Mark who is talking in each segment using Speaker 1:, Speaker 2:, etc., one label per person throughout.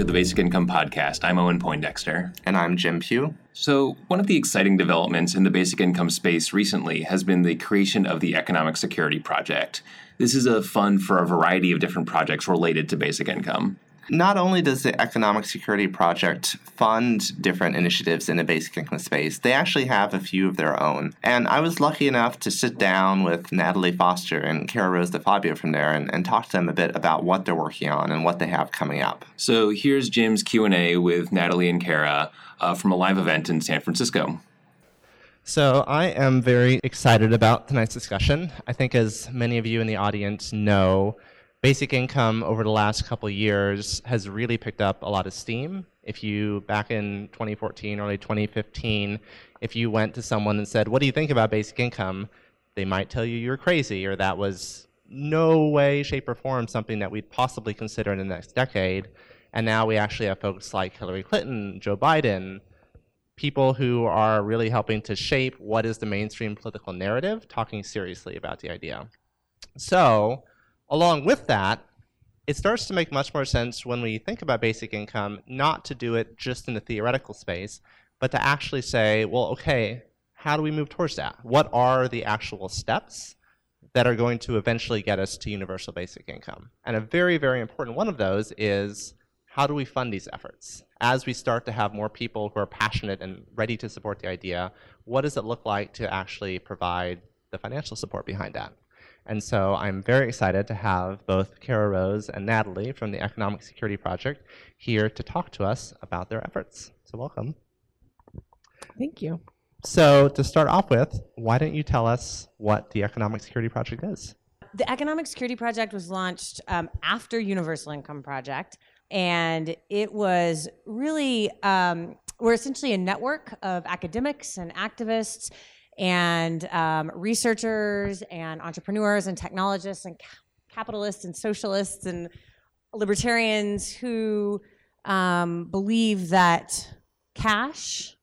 Speaker 1: to the Basic Income Podcast. I'm Owen Poindexter.
Speaker 2: And I'm Jim Pugh.
Speaker 1: So, one of the exciting developments in the basic income space recently has been the creation of the Economic Security Project. This is a fund for a variety of different projects related to basic income.
Speaker 2: Not only does the Economic Security Project fund different initiatives in the basic income space, they actually have a few of their own. And I was lucky enough to sit down with Natalie Foster and Cara Rose DeFabio from there and, and talk to them a bit about what they're working on and what they have coming up.
Speaker 1: So here's Jim's Q&A with Natalie and Cara uh, from a live event in San Francisco.
Speaker 3: So I am very excited about tonight's discussion. I think as many of you in the audience know, basic income over the last couple years has really picked up a lot of steam. If you, back in 2014, early 2015, if you went to someone and said, what do you think about basic income? They might tell you you're crazy or that was no way, shape, or form something that we'd possibly consider in the next decade. And now we actually have folks like Hillary Clinton, Joe Biden, people who are really helping to shape what is the mainstream political narrative, talking seriously about the idea. So Along with that, it starts to make much more sense when we think about basic income, not to do it just in the theoretical space, but to actually say, well, okay, how do we move towards that? What are the actual steps that are going to eventually get us to universal basic income? And a very, very important one of those is how do we fund these efforts? As we start to have more people who are passionate and ready to support the idea, what does it look like to actually provide the financial support behind that? And so I'm very excited to have both Cara Rose and Natalie from the Economic Security Project here to talk to us about their efforts. So welcome.
Speaker 4: Thank you.
Speaker 3: So to start off with, why don't you tell us what the Economic Security Project is?
Speaker 4: The Economic Security Project was launched um, after Universal Income Project, and it was really um, we're essentially a network of academics and activists and um, researchers and entrepreneurs and technologists and ca- capitalists and socialists and libertarians who um, believe that cash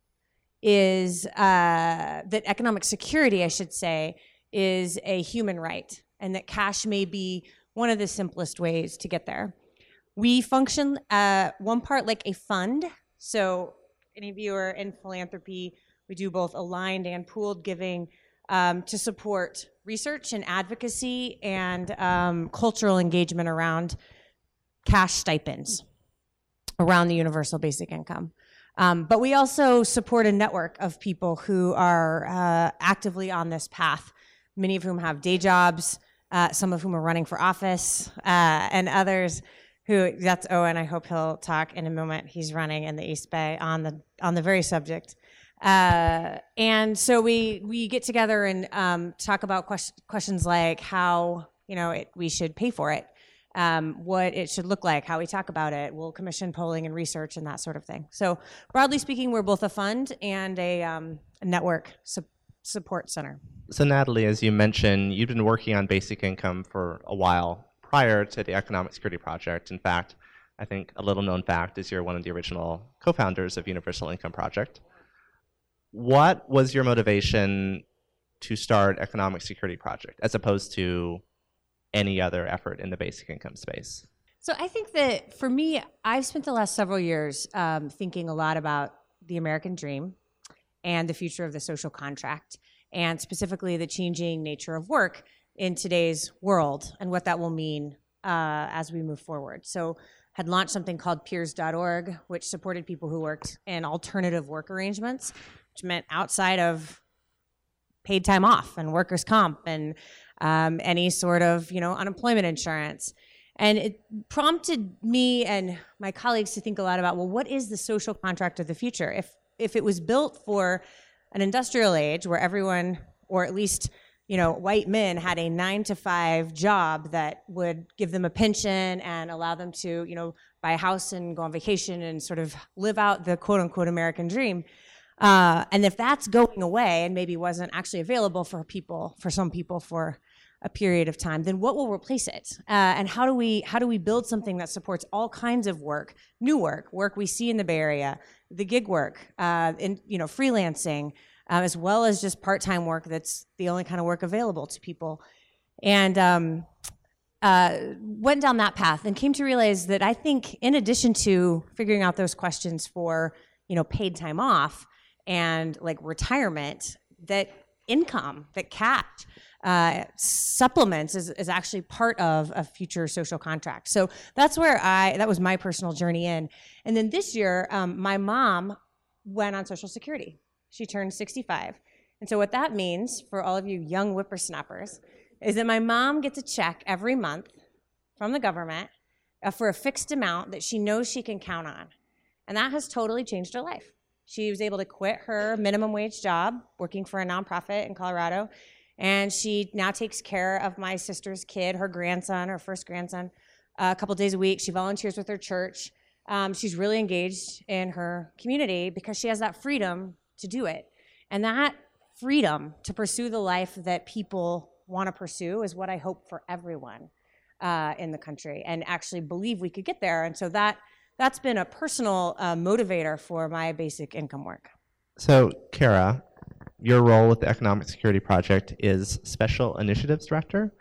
Speaker 4: is uh, that economic security, I should say, is a human right, and that cash may be one of the simplest ways to get there. We function uh, one part like a fund. So, any of you are in philanthropy we do both aligned and pooled giving um, to support research and advocacy and um, cultural engagement around cash stipends around the universal basic income. Um, but we also support a network of people who are uh, actively on this path, many of whom have day jobs, uh, some of whom are running for office, uh, and others who that's Owen. I hope he'll talk in a moment. He's running in the East Bay on the on the very subject. Uh, and so we we get together and um, talk about quest- questions like how you know it, we should pay for it, um, what it should look like, how we talk about it. We'll commission polling and research and that sort of thing. So broadly speaking, we're both a fund and a, um, a network su- support center.
Speaker 3: So Natalie, as you mentioned, you've been working on basic income for a while prior to the Economic Security Project. In fact, I think a little known fact is you're one of the original co-founders of Universal Income Project what was your motivation to start Economic Security Project as opposed to any other effort in the basic income space?
Speaker 4: So I think that for me, I've spent the last several years um, thinking a lot about the American dream and the future of the social contract, and specifically the changing nature of work in today's world and what that will mean uh, as we move forward. So had launched something called peers.org, which supported people who worked in alternative work arrangements meant outside of paid time off and workers' comp and um, any sort of you know unemployment insurance. And it prompted me and my colleagues to think a lot about well, what is the social contract of the future? If if it was built for an industrial age where everyone, or at least you know, white men had a nine to five job that would give them a pension and allow them to, you know, buy a house and go on vacation and sort of live out the quote unquote American dream. Uh, and if that's going away and maybe wasn't actually available for people, for some people, for a period of time, then what will replace it? Uh, and how do we how do we build something that supports all kinds of work, new work, work we see in the Bay Area, the gig work, uh, in you know freelancing, uh, as well as just part time work that's the only kind of work available to people. And um, uh, went down that path and came to realize that I think, in addition to figuring out those questions for you know paid time off and like retirement, that income, that cash, uh, supplements is, is actually part of a future social contract. So that's where I that was my personal journey in. And then this year, um, my mom went on Social Security. She turned 65. And so what that means for all of you young whippersnappers is that my mom gets a check every month from the government uh, for a fixed amount that she knows she can count on. And that has totally changed her life. She was able to quit her minimum wage job working for a nonprofit in Colorado. And she now takes care of my sister's kid, her grandson, her first grandson, uh, a couple days a week. She volunteers with her church. Um, she's really engaged in her community because she has that freedom to do it. And that freedom to pursue the life that people want to pursue is what I hope for everyone uh, in the country, and actually believe we could get there. And so that that's been a personal uh, motivator for my basic income work.
Speaker 3: So, Cara, your role with the Economic Security Project is Special Initiatives Director.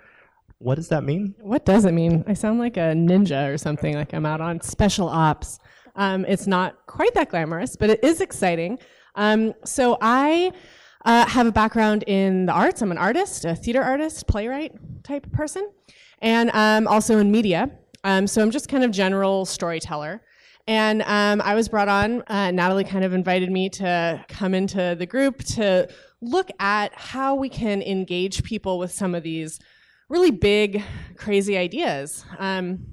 Speaker 3: What does that mean?
Speaker 5: What does it mean? I sound like a ninja or something, like I'm out on special ops. Um, it's not quite that glamorous, but it is exciting. Um, so I uh, have a background in the arts. I'm an artist, a theater artist, playwright type person, and um, also in media. Um, so I'm just kind of general storyteller. And um, I was brought on. Uh, Natalie kind of invited me to come into the group to look at how we can engage people with some of these really big, crazy ideas. Um,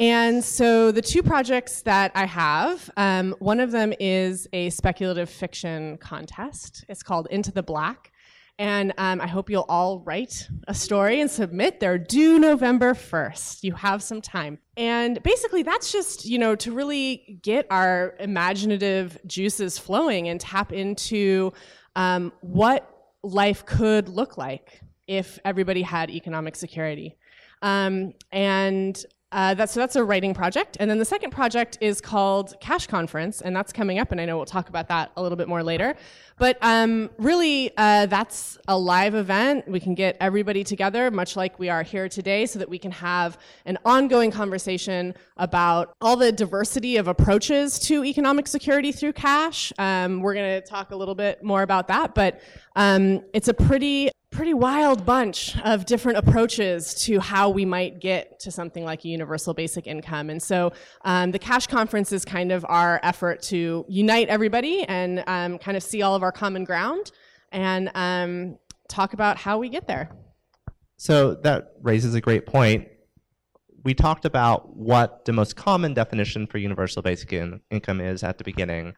Speaker 5: and so the two projects that I have, um, one of them is a speculative fiction contest. It's called Into the Black. And um, I hope you'll all write a story and submit. They're due November 1st. You have some time. And basically, that's just, you know, to really get our imaginative juices flowing and tap into um, what life could look like if everybody had economic security. Um, and uh, that's, so that's a writing project. And then the second project is called Cash Conference, and that's coming up, and I know we'll talk about that a little bit more later. But um, really, uh, that's a live event. We can get everybody together, much like we are here today, so that we can have an ongoing conversation about all the diversity of approaches to economic security through cash. Um, we're going to talk a little bit more about that, but um, it's a pretty pretty wild bunch of different approaches to how we might get to something like a universal basic income. And so um, the Cash Conference is kind of our effort to unite everybody and um, kind of see all of our common ground and um, talk about how we get there.
Speaker 3: So that raises a great point. We talked about what the most common definition for universal basic in- income is at the beginning,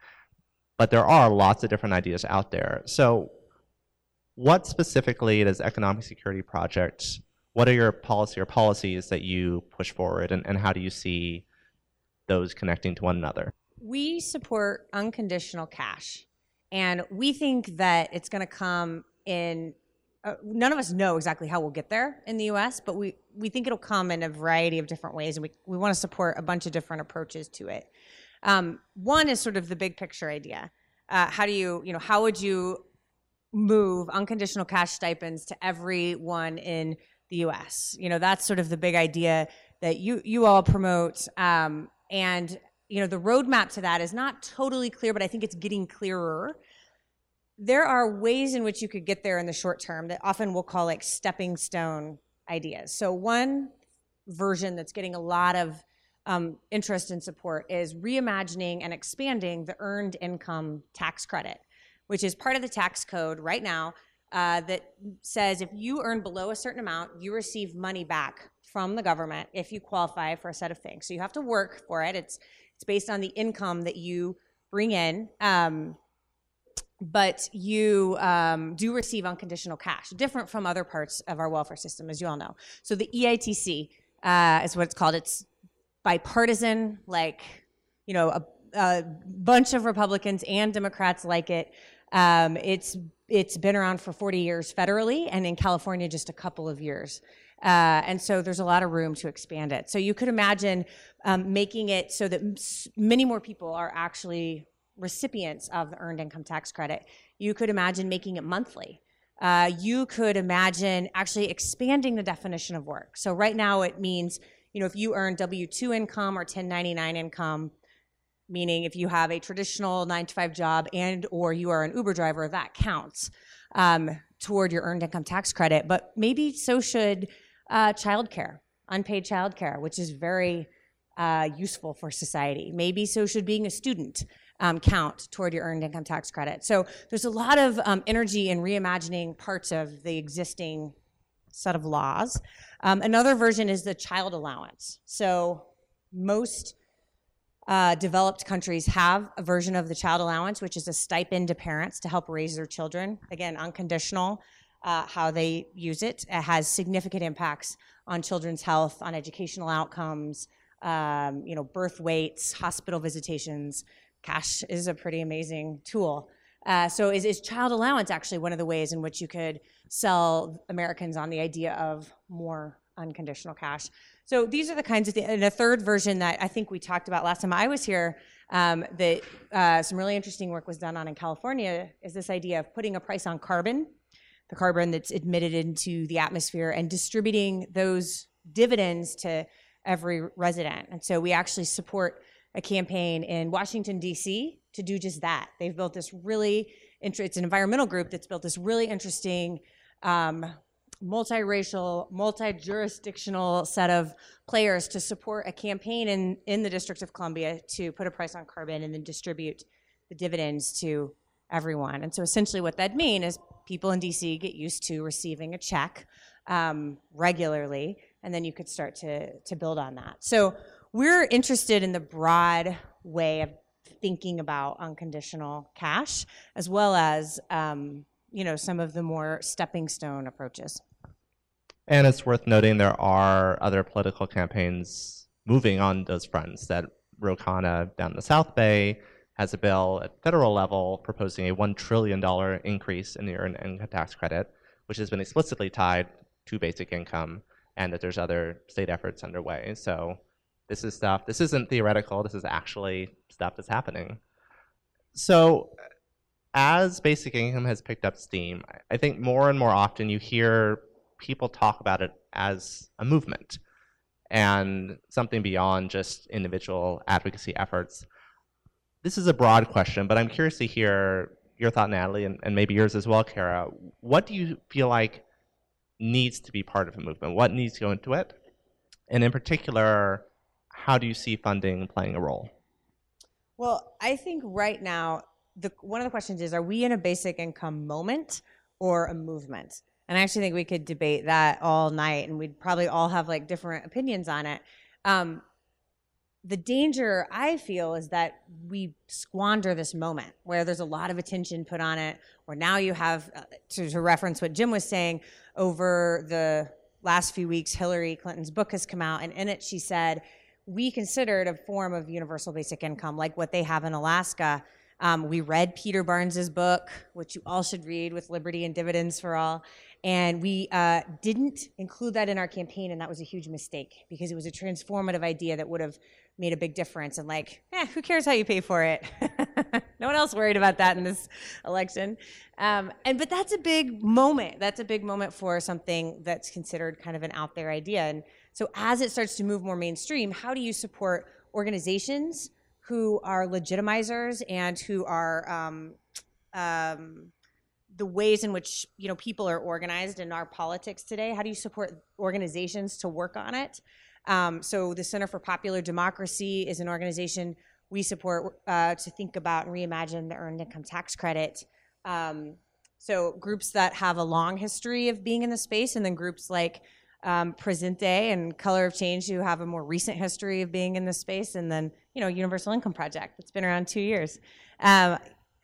Speaker 3: but there are lots of different ideas out there. So what specifically does Economic Security Project, what are your policy or policies that you push forward, and, and how do you see those connecting to one another?
Speaker 4: We support unconditional cash, and we think that it's going to come in. Uh, none of us know exactly how we'll get there in the U.S., but we, we think it'll come in a variety of different ways, and we, we want to support a bunch of different approaches to it. Um, one is sort of the big picture idea. Uh, how do you, you know, how would you move unconditional cash stipends to everyone in the U.S. You know, that's sort of the big idea that you you all promote, um, and you know, the roadmap to that is not totally clear, but I think it's getting clearer. There are ways in which you could get there in the short term that often we'll call like stepping stone ideas. So one version that's getting a lot of um, interest and support is reimagining and expanding the earned income tax credit which is part of the tax code right now uh, that says if you earn below a certain amount, you receive money back from the government if you qualify for a set of things. So you have to work for it. It's it's based on the income that you bring in. Um, but you um, do receive unconditional cash, different from other parts of our welfare system, as you all know. So the EITC uh, is what it's called. It's bipartisan, like you know, a, a bunch of Republicans and Democrats like it. Um, it's it's been around for 40 years federally, and in California, just a couple of years. Uh, and so there's a lot of room to expand it. So you could imagine um, making it so that many more people are actually recipients of the earned income tax credit. You could imagine making it monthly. uh, you could imagine actually expanding the definition of work. So right now it means, you know, if you earn W-2 income or 1099 income, meaning if you have a traditional nine to five job and or you are an Uber driver, that counts um, toward your earned income tax credit. But maybe so should uh, childcare, unpaid childcare, which is very uh, useful for society. Maybe so should being a student um, count toward your earned income tax credit. So there's a lot of um, energy in reimagining parts of the existing set of laws. Um, another version is the child allowance. So most uh, developed countries have a version of the child allowance, which is a stipend to parents to help raise their children. Again, unconditional. Uh, how they use it. It has significant impacts on children's health, on educational outcomes, um, you know, birth weights, hospital visitations, cash is a pretty amazing tool. Uh, so is, is child allowance actually one of the ways in which you could sell Americans on the idea of more unconditional cash? So these are the kinds of things. And a third version that I think we talked about last time I was here, um, that uh, some really interesting work was done on in California, is this idea of putting a price on carbon, the carbon that's emitted into the atmosphere, and distributing those dividends to every resident. And so we actually support a campaign in Washington, D.C. to do just that. They've built this really, it's an environmental group that's built this really interesting, um, multiracial, multi-jurisdictional set of players to support a campaign in, in the District of Columbia to put a price on carbon and then distribute the dividends to everyone. And so essentially what that means is people in DC get used to receiving a check um, regularly, and then you could start to, to build on that. So we're interested in the broad way of thinking about unconditional cash, as well as um, you know some of the more stepping stone approaches.
Speaker 3: And it's worth noting there are other political campaigns moving on those fronts. That Ro Khanna down the South Bay has a bill at federal level proposing a $1 trillion increase in the earned income tax credit, which has been explicitly tied to basic income, and that there's other state efforts underway. So this is stuff, this isn't theoretical, this is actually stuff that's happening. So as basic income has picked up steam, I think more and more often you hear people talk about it as a movement and something beyond just individual advocacy efforts. This is a broad question, but I'm curious to hear your thought, Natalie, and, and maybe yours as well, Cara. What do you feel like needs to be part of a movement? What needs to go into it? And in particular, how do you see funding playing a role?
Speaker 4: Well, I think right now, the, one of the questions is, are we in a basic income moment or a movement? And I actually think we could debate that all night, and we'd probably all have like different opinions on it. Um, the danger I feel is that we squander this moment where there's a lot of attention put on it, where now you have, uh, to, to reference what Jim was saying, over the last few weeks, Hillary Clinton's book has come out, and in it she said, we considered a form of universal basic income, like what they have in Alaska. Um, we read Peter Barnes's book, which you all should read, with Liberty and Dividends for All, and we uh, didn't include that in our campaign, and that was a huge mistake because it was a transformative idea that would have made a big difference. And like, eh, who cares how you pay for it? no one else worried about that in this election. Um, and but that's a big moment. That's a big moment for something that's considered kind of an out there idea. And so as it starts to move more mainstream, how do you support organizations who are legitimizers and who are um, um, the ways in which you know people are organized in our politics today? How do you support organizations to work on it? Um, so the Center for Popular Democracy is an organization we support uh, to think about and reimagine the earned income tax credit. Um, so groups that have a long history of being in the space, and then groups like um, Presente and Color of Change who have a more recent history of being in the space, and then you know Universal Income Project that's been around two years. Um,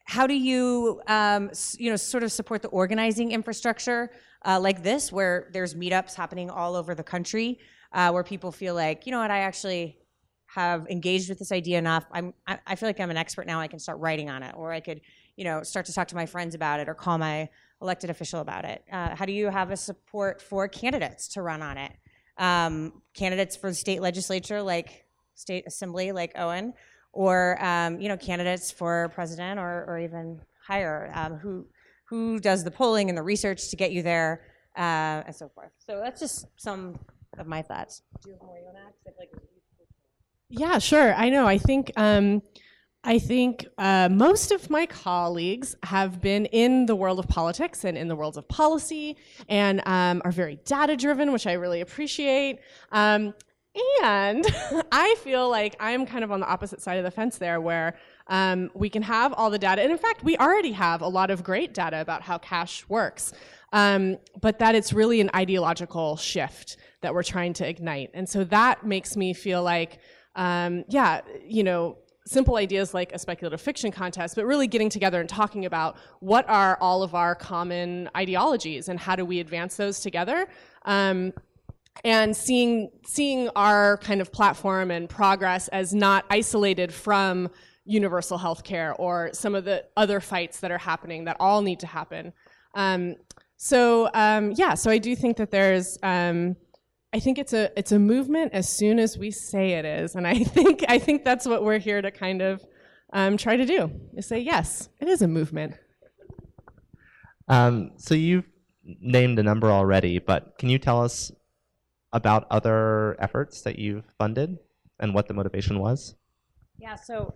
Speaker 4: how do you um, you know sort of support the organizing infrastructure uh, like this, where there's meetups happening all over the country, uh, where people feel like you know what I actually have engaged with this idea enough. I'm I, feel like I'm an expert now. I can start writing on it, or I could you know start to talk to my friends about it, or call my elected official about it? Uh, how do you have a support for candidates to run on it? Um, candidates for the state legislature, like state assembly, like Owen, or um, you know, candidates for president or, or even higher, um, who who does the polling and the research to get you there, uh, and so forth. So that's just some of my thoughts. Do you have more you want to add? 'Cause I feel like
Speaker 5: Yeah, sure. I know. I think um, I think uh, most of my colleagues have been in the world of politics and in the world of policy, and um, are very data driven, which I really appreciate. Um, and I feel like I'm kind of on the opposite side of the fence there, where um, we can have all the data, and in fact, we already have a lot of great data about how cash works. Um, but that it's really an ideological shift that we're trying to ignite. And so that makes me feel like um, yeah, you know, simple ideas like a speculative fiction contest, but really getting together and talking about what are all of our common ideologies and how do we advance those together. Um, and seeing seeing our kind of platform and progress as not isolated from universal health care or some of the other fights that are happening that all need to happen. Um, so um, yeah, so I do think that there's um, I think it's a it's a movement as soon as we say it is, and I think I think that's what we're here to kind of um, try to do is say yes, it is a movement.
Speaker 3: Um, so you've named a number already, but can you tell us about other efforts that you've funded and what the motivation was?
Speaker 4: Yeah, so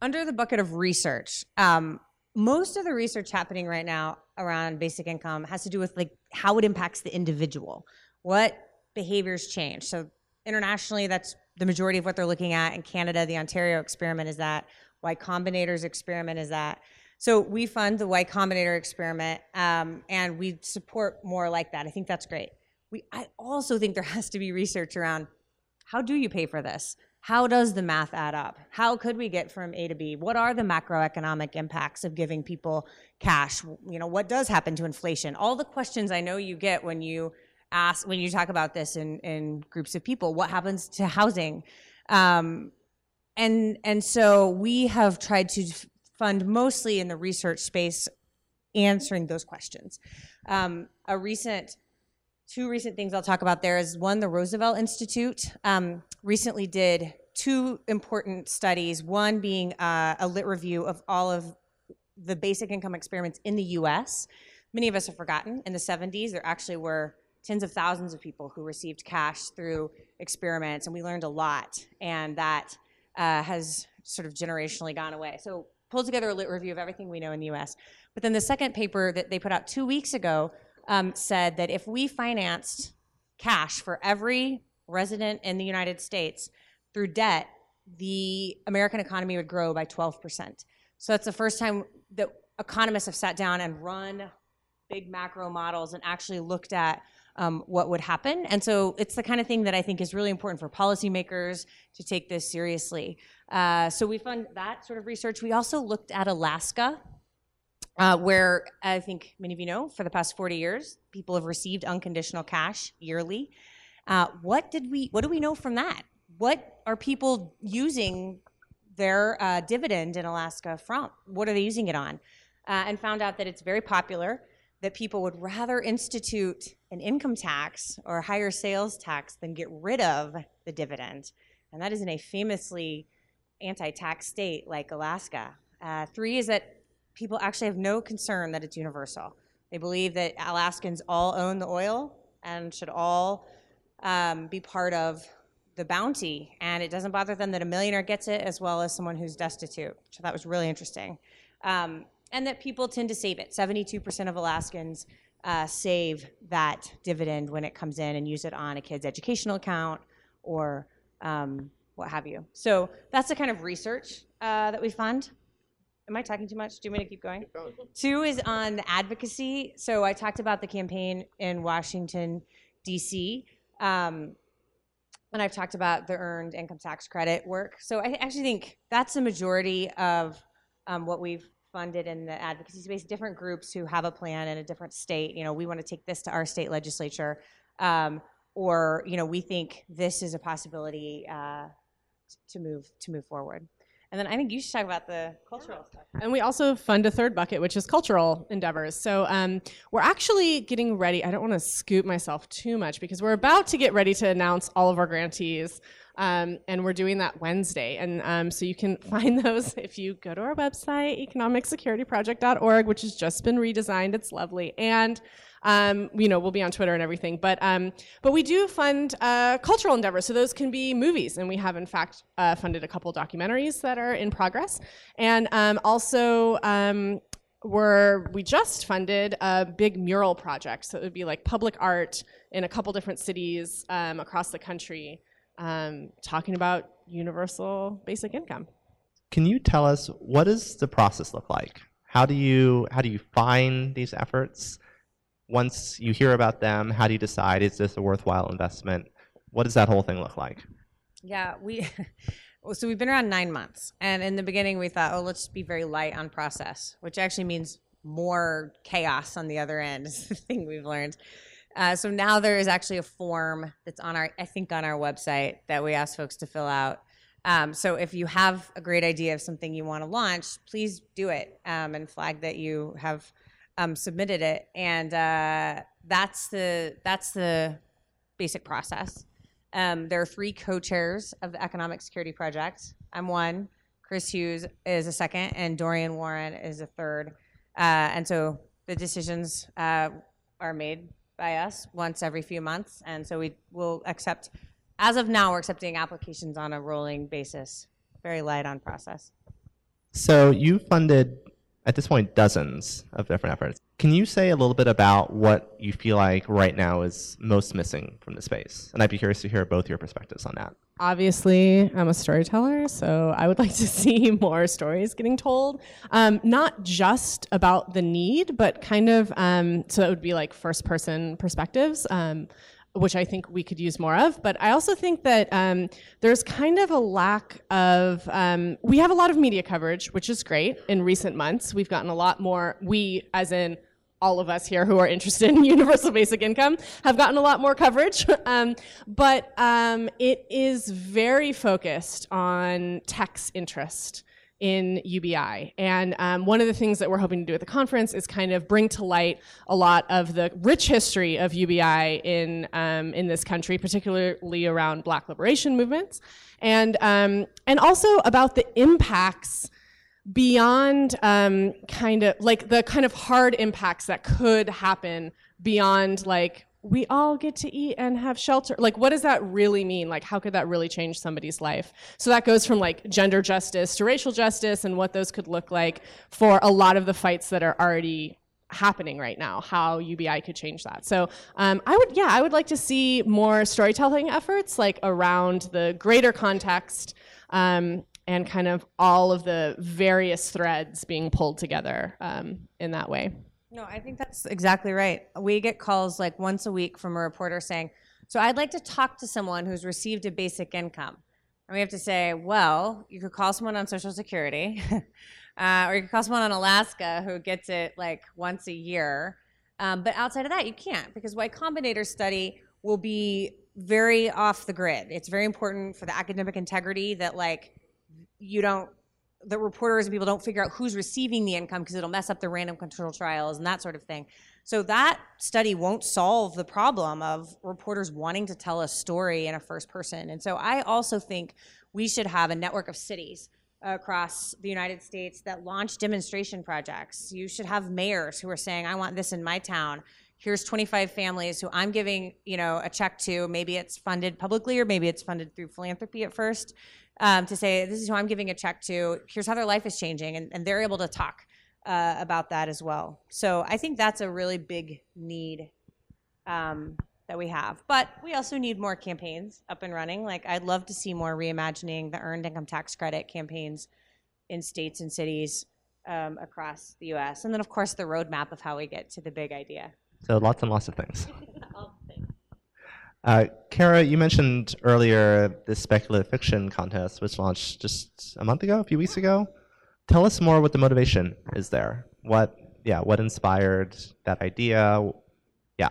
Speaker 4: under the bucket of research, um, most of the research happening right now around basic income has to do with like how it impacts the individual, what behaviors change. So internationally, that's the majority of what they're looking at. In Canada, the Ontario experiment is that. Y Combinator's experiment is that. So we fund the Y Combinator experiment, um, and we support more like that. I think that's great. We, I also think there has to be research around how do you pay for this? How does the math add up? How could we get from A to B? What are the macroeconomic impacts of giving people cash? You know, what does happen to inflation? All the questions I know you get when you ask when you talk about this in, in groups of people. What happens to housing? Um, and and so we have tried to fund mostly in the research space, answering those questions. Um, a recent two recent things I'll talk about there is one, the Roosevelt Institute um, recently did two important studies, one being uh, a lit review of all of the basic income experiments in the US. Many of us have forgotten. In the 70s, there actually were tens of thousands of people who received cash through experiments, and we learned a lot. And that uh, has sort of generationally gone away. So, pulled together a lit review of everything we know in the US. But then the second paper that they put out two weeks ago um, said that if we financed cash for every resident in the United States through debt, the American economy would grow by 12%. So that's the first time that economists have sat down and run big macro models and actually looked at um, what would happen. And so it's the kind of thing that I think is really important for policymakers to take this seriously. Uh, so we fund that sort of research. We also looked at Alaska, uh, where I think many of you know, for the past 40 years, people have received unconditional cash yearly. Uh, what did we? What do we know from that? What are people using their uh, dividend in Alaska from? What are they using it on? Uh, and found out that it's very popular. That people would rather institute an income tax or a higher sales tax than get rid of the dividend, and that is in a famously anti-tax state like Alaska. Uh, three is that people actually have no concern that it's universal. They believe that Alaskans all own the oil and should all um, be part of the bounty, and it doesn't bother them that a millionaire gets it as well as someone who's destitute, So that was really interesting. Um, and that people tend to save it. 72% of Alaskans uh, save that dividend when it comes in and use it on a kid's educational account or um, what have you. So that's the kind of research uh, that we fund. Am I talking too much? Do you want me to keep going? Two is on the advocacy. So I talked about the campaign in Washington, D.C. Um, and I've talked about the earned income tax credit work. So I actually think that's the majority of um, what we've funded in the advocacy space. Different groups who have a plan in a different state. You know, we want to take this to our state legislature, um, or you know, we think this is a possibility uh, to move to move forward. And then I think you should talk about the cultural stuff.
Speaker 5: And we also fund a third bucket, which is cultural endeavors. So um, we're actually getting ready. I don't want to scoop myself too much because we're about to get ready to announce all of our grantees. Um, and we're doing that Wednesday. And um, so you can find those if you go to our website, economicsecurityproject.org, which has just been redesigned. It's lovely. And um, you know, we'll be on Twitter and everything. But um, but we do fund uh, cultural endeavors, so those can be movies, and we have in fact uh, funded a couple documentaries that are in progress, and um, also. Um, we're, we just funded a big mural project. So it would be like public art in a couple different cities um, across the country um, talking about universal basic income.
Speaker 3: Can you tell us what does the process look like? How do you how do you find these efforts? Once you hear about them, how do you decide is this a worthwhile investment? What does that whole thing look like?
Speaker 4: Yeah, we so we've been around nine months, and in the beginning we thought, oh, let's be very light on process, which actually means more chaos on the other end. Is the thing we've learned. Uh, so now there is actually a form that's on our, I think, on our website that we ask folks to fill out. Um, so if you have a great idea of something you want to launch, please do it um, and flag that you have um, submitted it, and uh, that's the that's the basic process. Um, there are three co-chairs of the Economic Security Project. I'm one. Chris Hughes is a second, and Dorian Warren is a third. Uh, and so the decisions uh, are made by us once every few months, and so we will accept. As of now, we're accepting applications on a rolling basis. Very light on process.
Speaker 3: So you funded at this point dozens of different efforts. Can you say a little bit about what you feel like right now is most missing from the space? And I'd be curious to hear both your perspectives on that.
Speaker 5: Obviously, I'm a storyteller, so I would like to see more stories getting told. Um, not just about the need, but kind of, um, so that would be like first person perspectives. Um, which I think we could use more of. But I also think that um, there's kind of a lack of, um, we have a lot of media coverage, which is great in recent months. We've gotten a lot more, we, as in all of us here who are interested in universal basic income, have gotten a lot more coverage. um, but um, it is very focused on tech's interest in UBI. And um, one of the things that we're hoping to do at the conference is kind of bring to light a lot of the rich history of UBI in, um, in this country, particularly around black liberation movements, and, um, and also about the impacts beyond um, kind of like the kind of hard impacts that could happen beyond like we all get to eat and have shelter. Like, what does that really mean? Like, how could that really change somebody's life? So that goes from like gender justice to racial justice and what those could look like for a lot of the fights that are already happening right now, how UBI could change that. So um, I would, yeah, I would like to see more storytelling efforts like around the greater context um, and kind of all of the various threads being pulled together um, in that way.
Speaker 4: No, I think that's exactly right. We get calls like once a week from a reporter saying, So I'd like to talk to someone who's received a basic income. And we have to say, Well, you could call someone on Social Security, uh, or you could call someone on Alaska who gets it like once a year. Um, but outside of that, you can't because Y Combinator study will be very off the grid. It's very important for the academic integrity that like you don't the reporters and people don't figure out who's receiving the income because it'll mess up the random control trials and that sort of thing. So that study won't solve the problem of reporters wanting to tell a story in a first person. And so I also think we should have a network of cities across the United States that launch demonstration projects. You should have mayors who are saying, I want this in my town. Here's 25 families who I'm giving, you know, a check to. Maybe it's funded publicly or maybe it's funded through philanthropy at first um, to say, this is who I'm giving a check to. Here's how their life is changing. And, and they're able to talk uh, about that as well. So I think that's a really big need um, that we have. But we also need more campaigns up and running. Like, I'd love to see more reimagining the earned income tax credit campaigns in states and cities um, across the US. And then, of course, the roadmap of how we get to the big idea.
Speaker 3: So, lots and lots of things. Uh, Cara, you mentioned earlier this speculative fiction contest, which launched just a month ago, a few weeks ago. Tell us more what the motivation is there. What, yeah, what inspired that idea? Yeah.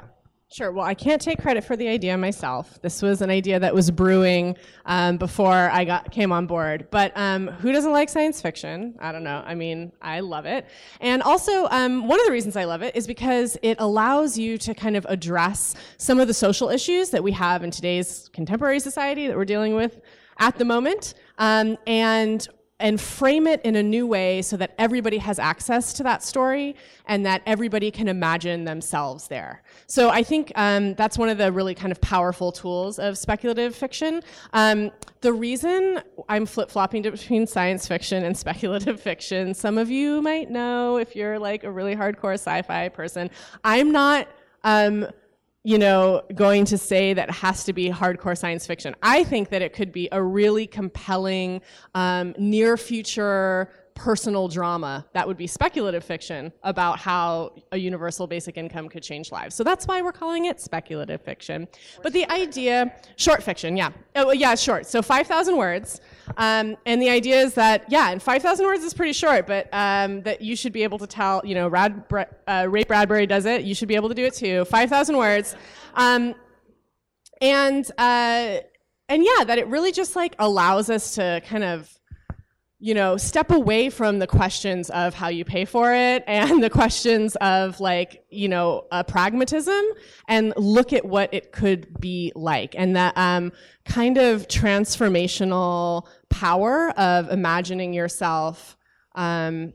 Speaker 5: Sure. Well, I can't take credit for the idea myself. This was an idea that was brewing um, before I got came on board. But um, who doesn't like science fiction? I don't know. I mean, I love it. And also, um, one of the reasons I love it is because it allows you to kind of address some of the social issues that we have in today's contemporary society that we're dealing with at the moment. Um, and and frame it in a new way so that everybody has access to that story and that everybody can imagine themselves there. So I think um, that's one of the really kind of powerful tools of speculative fiction. Um, the reason I'm flip flopping between science fiction and speculative fiction, some of you might know if you're like a really hardcore sci fi person, I'm not. Um, you know, going to say that has to be hardcore science fiction. I think that it could be a really compelling, um, near future personal drama that would be speculative fiction about how a universal basic income could change lives. So that's why we're calling it speculative fiction. But the idea, short fiction, yeah. Oh, yeah, short. So 5,000 words. Um, and the idea is that, yeah, and 5,000 words is pretty short, but um, that you should be able to tell, you know, Rad, uh, Ray Bradbury does it, you should be able to do it too. 5,000 words. Um, and, uh, and yeah, that it really just like allows us to kind of you know, step away from the questions of how you pay for it and the questions of like, you know, uh, pragmatism and look at what it could be like and that um, kind of transformational power of imagining yourself um,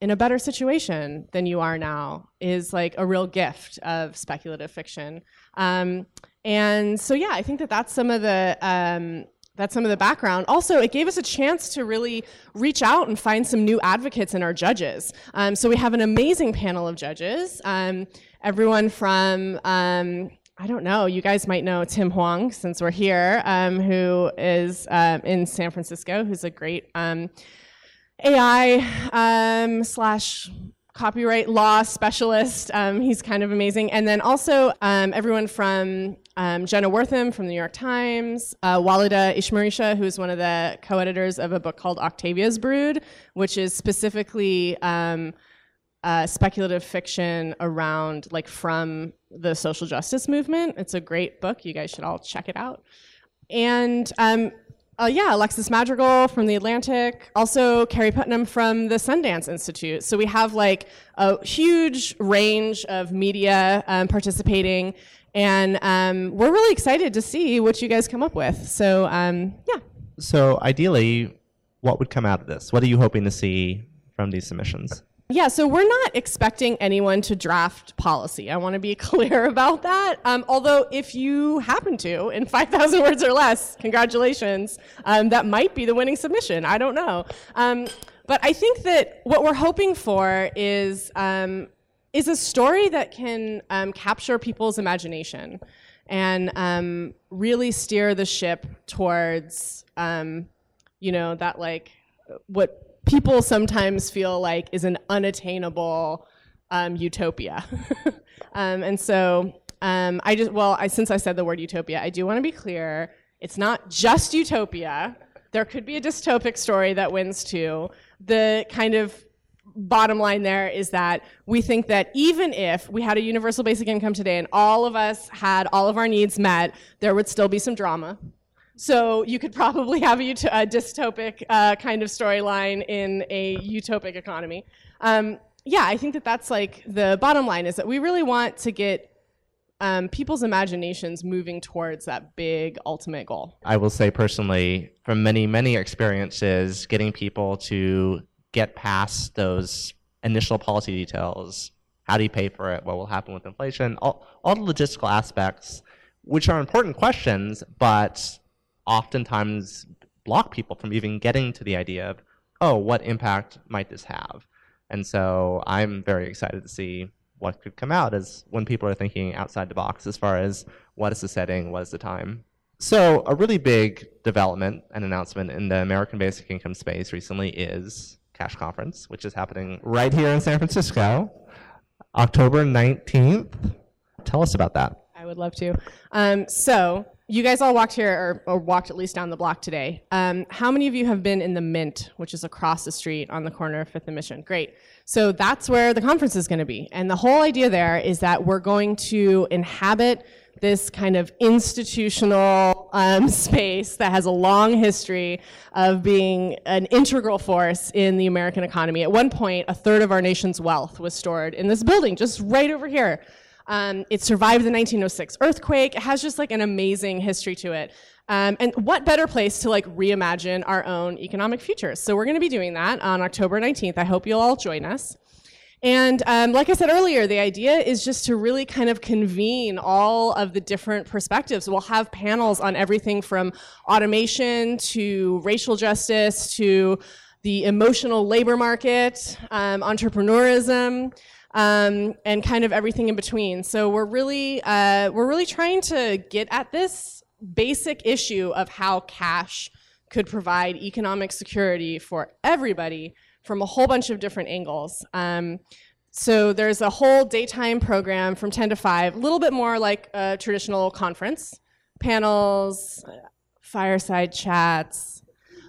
Speaker 5: in a better situation than you are now is like a real gift of speculative fiction. Um, and so, yeah, I think that that's some of the um, that's some of the background. Also, it gave us a chance to really reach out and find some new advocates in our judges. Um, so we have an amazing panel of judges. Um, everyone from um, I don't know. You guys might know Tim Hwang since we're here, um, who is uh, in San Francisco, who's a great um, AI slash copyright law specialist. He's kind of amazing. And then also everyone from um, Jenna Wortham from the New York Times, uh, Walidah Imarisha, who is one of the co-editors of a book called Octavia's Brood, which is specifically um, uh, speculative fiction around, like, from the social justice movement. It's a great book. You guys should all check it out. And um, uh, yeah, Alexis Madrigal from The Atlantic, also Carrie Putnam from the Sundance Institute. So we have like a huge range of media um, participating, and um, we're really excited to see what you guys come up with. So um, yeah.
Speaker 3: So ideally, what would come out of this? What are you hoping to see from these submissions?
Speaker 5: Yeah, so we're not expecting anyone to draft policy. I want to be clear about that. Um, although, if you happen to, in 5,000 words or less, congratulations, um, that might be the winning submission. I don't know. Um, but I think that what we're hoping for is, um, is a story that can um, capture people's imagination and um, really steer the ship towards, you know, that like what people sometimes feel like is an unattainable um, utopia. um, and so um, I just, well, I, since I said the word utopia, I do want to be clear. It's not just utopia. There could be a dystopic story that wins too. The kind of bottom line there is that we think that even if we had a universal basic income today and all of us had all of our needs met, there would still be some drama. So you could probably have a, a dystopic uh, kind of storyline in a utopic economy. Um, yeah, I think that that's like the bottom line is that we really want to get um, people's imaginations moving towards that big ultimate goal.
Speaker 3: I will say personally, from many, many experiences, getting people to get past those initial policy details how do you pay for it? What will happen with inflation? All, all the logistical aspects, which are important questions, but oftentimes block people from even getting to the idea of, oh, what impact might this have? And so I'm very excited to see what could come out as when people are thinking outside the box as far as what is the setting, what is the time. So a really big development and announcement in the American Basic Income space recently is Cash Conference, which is happening right here in San Francisco, October 19th. Tell us about that.
Speaker 5: I would love to. Um, so you guys all walked here, or, or, walked at least down the block today. Um, how many of you have been in the Mint, which is across the street on the corner of Fifth and Mission? Great. So that's where the conference is going to be. And the whole idea there is that we're going to inhabit this kind of institutional um, space that has a long history of being an integral force in the American economy. At one point, a third of our nation's wealth was stored in this building, just right over here. Um, it survived the 1906 earthquake. It has just like an amazing history to it. Um, and what better place to like reimagine our own economic future? So we're going to be doing that on October 19th. I hope you'll all join us. And um, like I said earlier, the idea is just to really kind of convene all of the different perspectives. We'll have panels on everything from automation to racial justice to the emotional labor market, um, entrepreneurism um, and kind of everything in between. So we're really uh, we're really trying to get at this basic issue of how cash could provide economic security for everybody from a whole bunch of different angles. Um, so there's a whole daytime program from 10 to 5, a little bit more like a traditional conference, panels, fireside chats.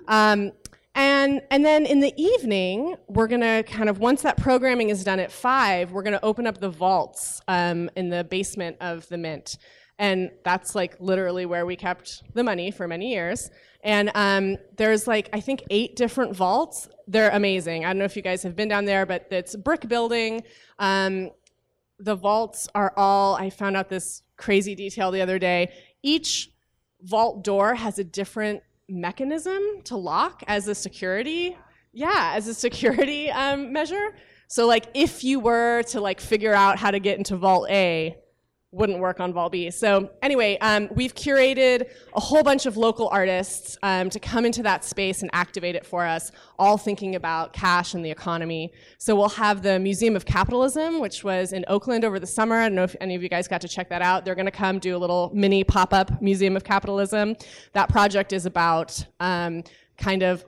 Speaker 5: Um, and, and then in the evening, we're to kind of, once that programming is done at 5, we're to open up the vaults um, in the basement of the Mint. And that's like literally where we kept the money for many years. And um, there's like, I think, eight different vaults. They're amazing. I don't know if you guys have been down there, but it's brick building. Um, the vaults are all, I found out this crazy detail the other day. Each vault door has a different mechanism to lock as a security yeah as a security um, measure so like if you were to like figure out how to get into vault a wouldn't work on B. So anyway, um, we've curated a whole bunch of local artists um, to come into that space and activate it for us, all thinking about cash and the economy. So we'll have the Museum of Capitalism, which was in Oakland over the summer. I don't know if any of you guys got to check that out. They're going to come do a little mini pop-up Museum of Capitalism. That project is about um, kind of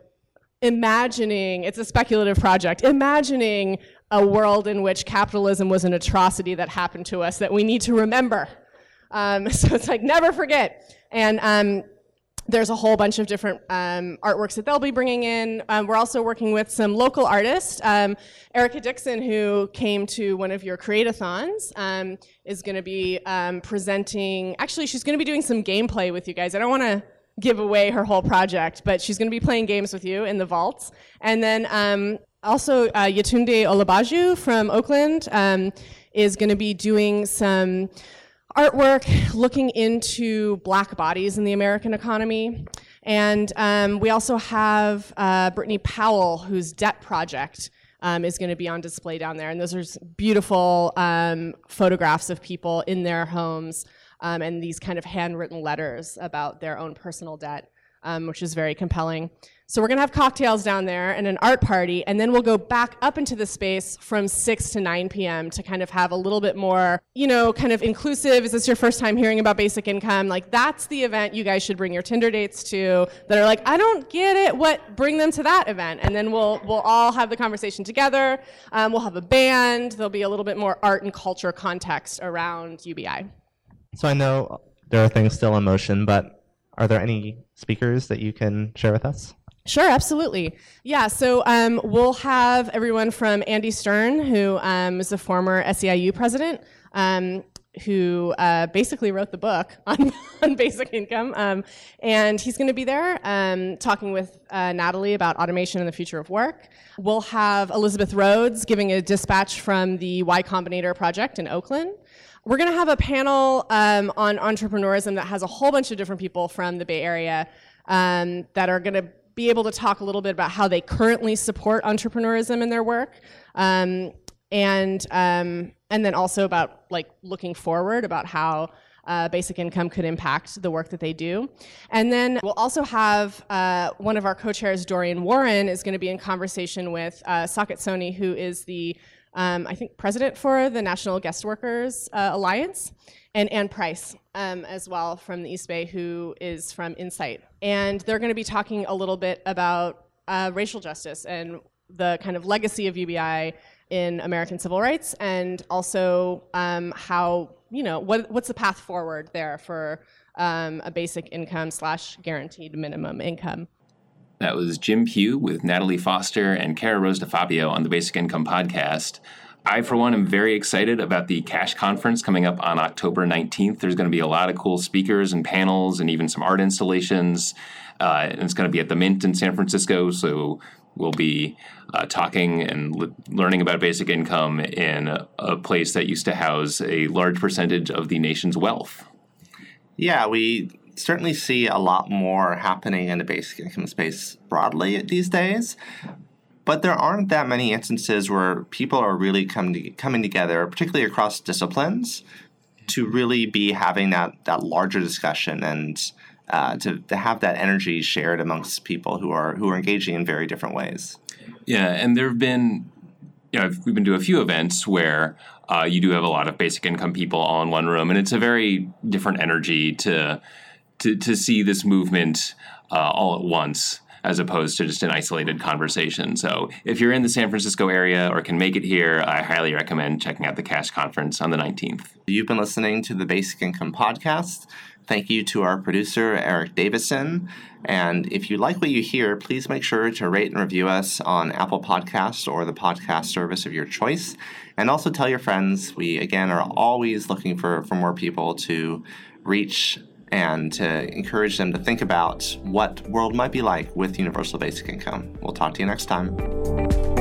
Speaker 5: imagining, it's a speculative project, imagining a world in which capitalism was an atrocity that happened to us that we need to remember. Um, so it's like, never forget. And um, there's a whole bunch of different um, artworks that they'll be bringing in. Um, we're also working with some local artists. Um, Erica Dixon, who came to one of your create-a-thons, um, is going to be presenting. Actually, she's going to be doing some gameplay with you guys. I don't want to give away her whole project, but she's going to be playing games with you in the vaults. And then um, also, uh, Olabaju from Oakland um, is going to be doing some artwork looking into black bodies in the American economy. And um, we also have uh, Brittany Powell, whose Debt Project um, is going to be on display down there. And those are beautiful um, photographs of people in their homes um, and these kind of handwritten letters about their own personal debt, um, which is very compelling. So we're gonna have cocktails down there and an art party, and then we'll go back up into the space from 6 to 9 p.m. to kind of have a little bit more, you know, kind of inclusive. Is this your first time hearing about basic income? Like that's the event you guys should bring your Tinder dates to that are like, I don't get it. What? Bring them to that event, and then we'll we'll all have the conversation together. Um, we'll have a band. There'll be a little bit more art and culture context around UBI.
Speaker 3: So I know there are things still in motion, but are there any speakers that you can share with us?
Speaker 5: Sure, absolutely. Yeah, so um, we'll have everyone from Andy Stern, who um, is a former SEIU president, um, who uh, basically wrote the book on, on basic income. Um, and he's going to be there um, talking with uh, Natalie about automation and the future of work. We'll have Elizabeth Rhodes giving a dispatch from the Y Combinator project in Oakland. We're going to have a panel um, on entrepreneurism that has a whole bunch of different people from the Bay Area that are going to be able to talk a little bit about how they currently support entrepreneurism in their work, um, and um, and then also about like looking forward about how. Uh, basic income could impact the work that they do. And then we'll also have uh, one of our co-chairs, Dorian Warren, is going to be in conversation with uh, Saket Soni, who is the, um, I think, president for the National Guest Workers uh, Alliance and Anne Price um, as well from the East Bay, who is from Insight. And they're going to be talking a little bit about uh, racial justice and the kind of legacy of UBI in American civil rights, and also um, how you know what, what's the path forward there for um, a basic income slash guaranteed minimum income.
Speaker 1: That was Jim Pugh with Natalie Foster and Cara Rose DeFabio on the Basic Income Podcast. I, for one, am very excited about the Cash Conference coming up on October 19th. There's going to be a lot of cool speakers and panels and even some art installations. Uh, and it's going to be at the Mint in San Francisco. So we'll be uh, talking and le- learning about basic income in a place that used to house a large percentage of the nation's wealth.
Speaker 3: Yeah, we certainly see a lot more happening in the basic income space broadly these days. But there aren't that many instances where people are really come to, coming together, particularly across disciplines, to really be having that, that larger discussion and uh, to, to have that energy shared amongst people who are who are engaging in very different ways.
Speaker 1: Yeah, and there have been, you know, we've been to a few events where uh, you do have a lot of basic income people all in one room, and it's a very different energy to to to see this movement uh, all at once as opposed to just an isolated conversation. So if you're in the San Francisco area or can make it here, I highly recommend checking out the Cash Conference on the 19th.
Speaker 3: You've been listening to the Basic Income Podcast. Thank you to our producer, Eric Davison. And if you like what you hear, please make sure to rate and review us on Apple Podcasts or the podcast service of your choice. And also tell your friends. We, again, are always looking for, for more people to reach and to encourage them to think about what world might be like with universal basic income. We'll talk to you next time.